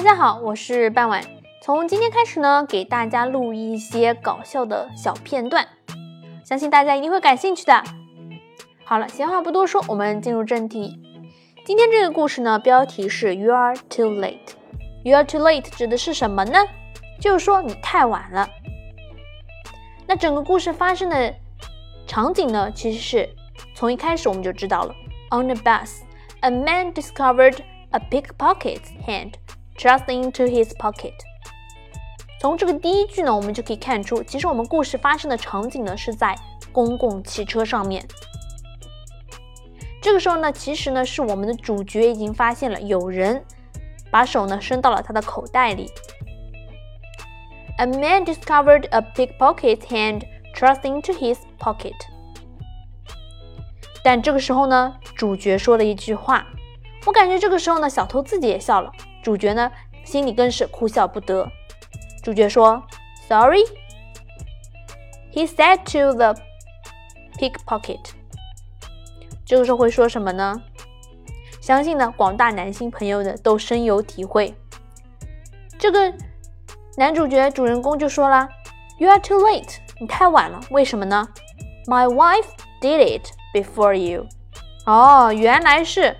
大家好，我是半晚。从今天开始呢，给大家录一些搞笑的小片段，相信大家一定会感兴趣的。好了，闲话不多说，我们进入正题。今天这个故事呢，标题是 “You are too late”。“You are too late” 指的是什么呢？就是说你太晚了。那整个故事发生的场景呢，其实是从一开始我们就知道了。On the bus, a man discovered a pickpocket's hand Trust into his pocket. 从这个第一句呢，我们就可以看出，其实我们故事发生的场景呢是在公共汽车上面。这个时候呢，其实呢是我们的主角已经发现了有人把手呢伸到了他的口袋里。A man discovered a pickpocket's hand thrust into his pocket. 但这个时候呢，主角说了一句话，我感觉这个时候呢，小偷自己也笑了，主角呢心里更是哭笑不得。主角说：“Sorry,” he said to the pickpocket. 这个时候会说什么呢？相信呢，广大男性朋友呢都深有体会。这个男主角主人公就说了：“You are too late，你太晚了。为什么呢？My wife did it。” Before you，哦，原来是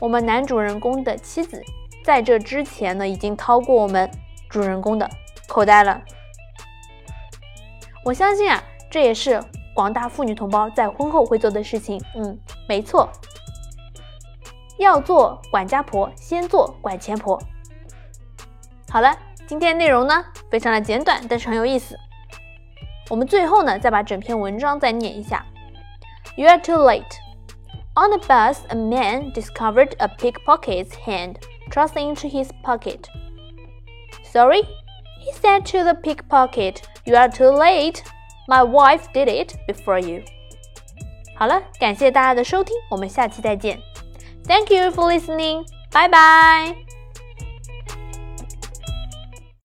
我们男主人公的妻子，在这之前呢，已经掏过我们主人公的口袋了。我相信啊，这也是广大妇女同胞在婚后会做的事情。嗯，没错，要做管家婆，先做管钱婆。好了，今天内容呢，非常的简短，但是很有意思。我们最后呢，再把整篇文章再念一下。You are too late. On the bus, a man discovered a pickpocket's hand thrust into his pocket. Sorry, he said to the pickpocket, You are too late. My wife did it before you. 好了，感谢大家的收听，我们下期再见。Thank you for listening. Bye bye.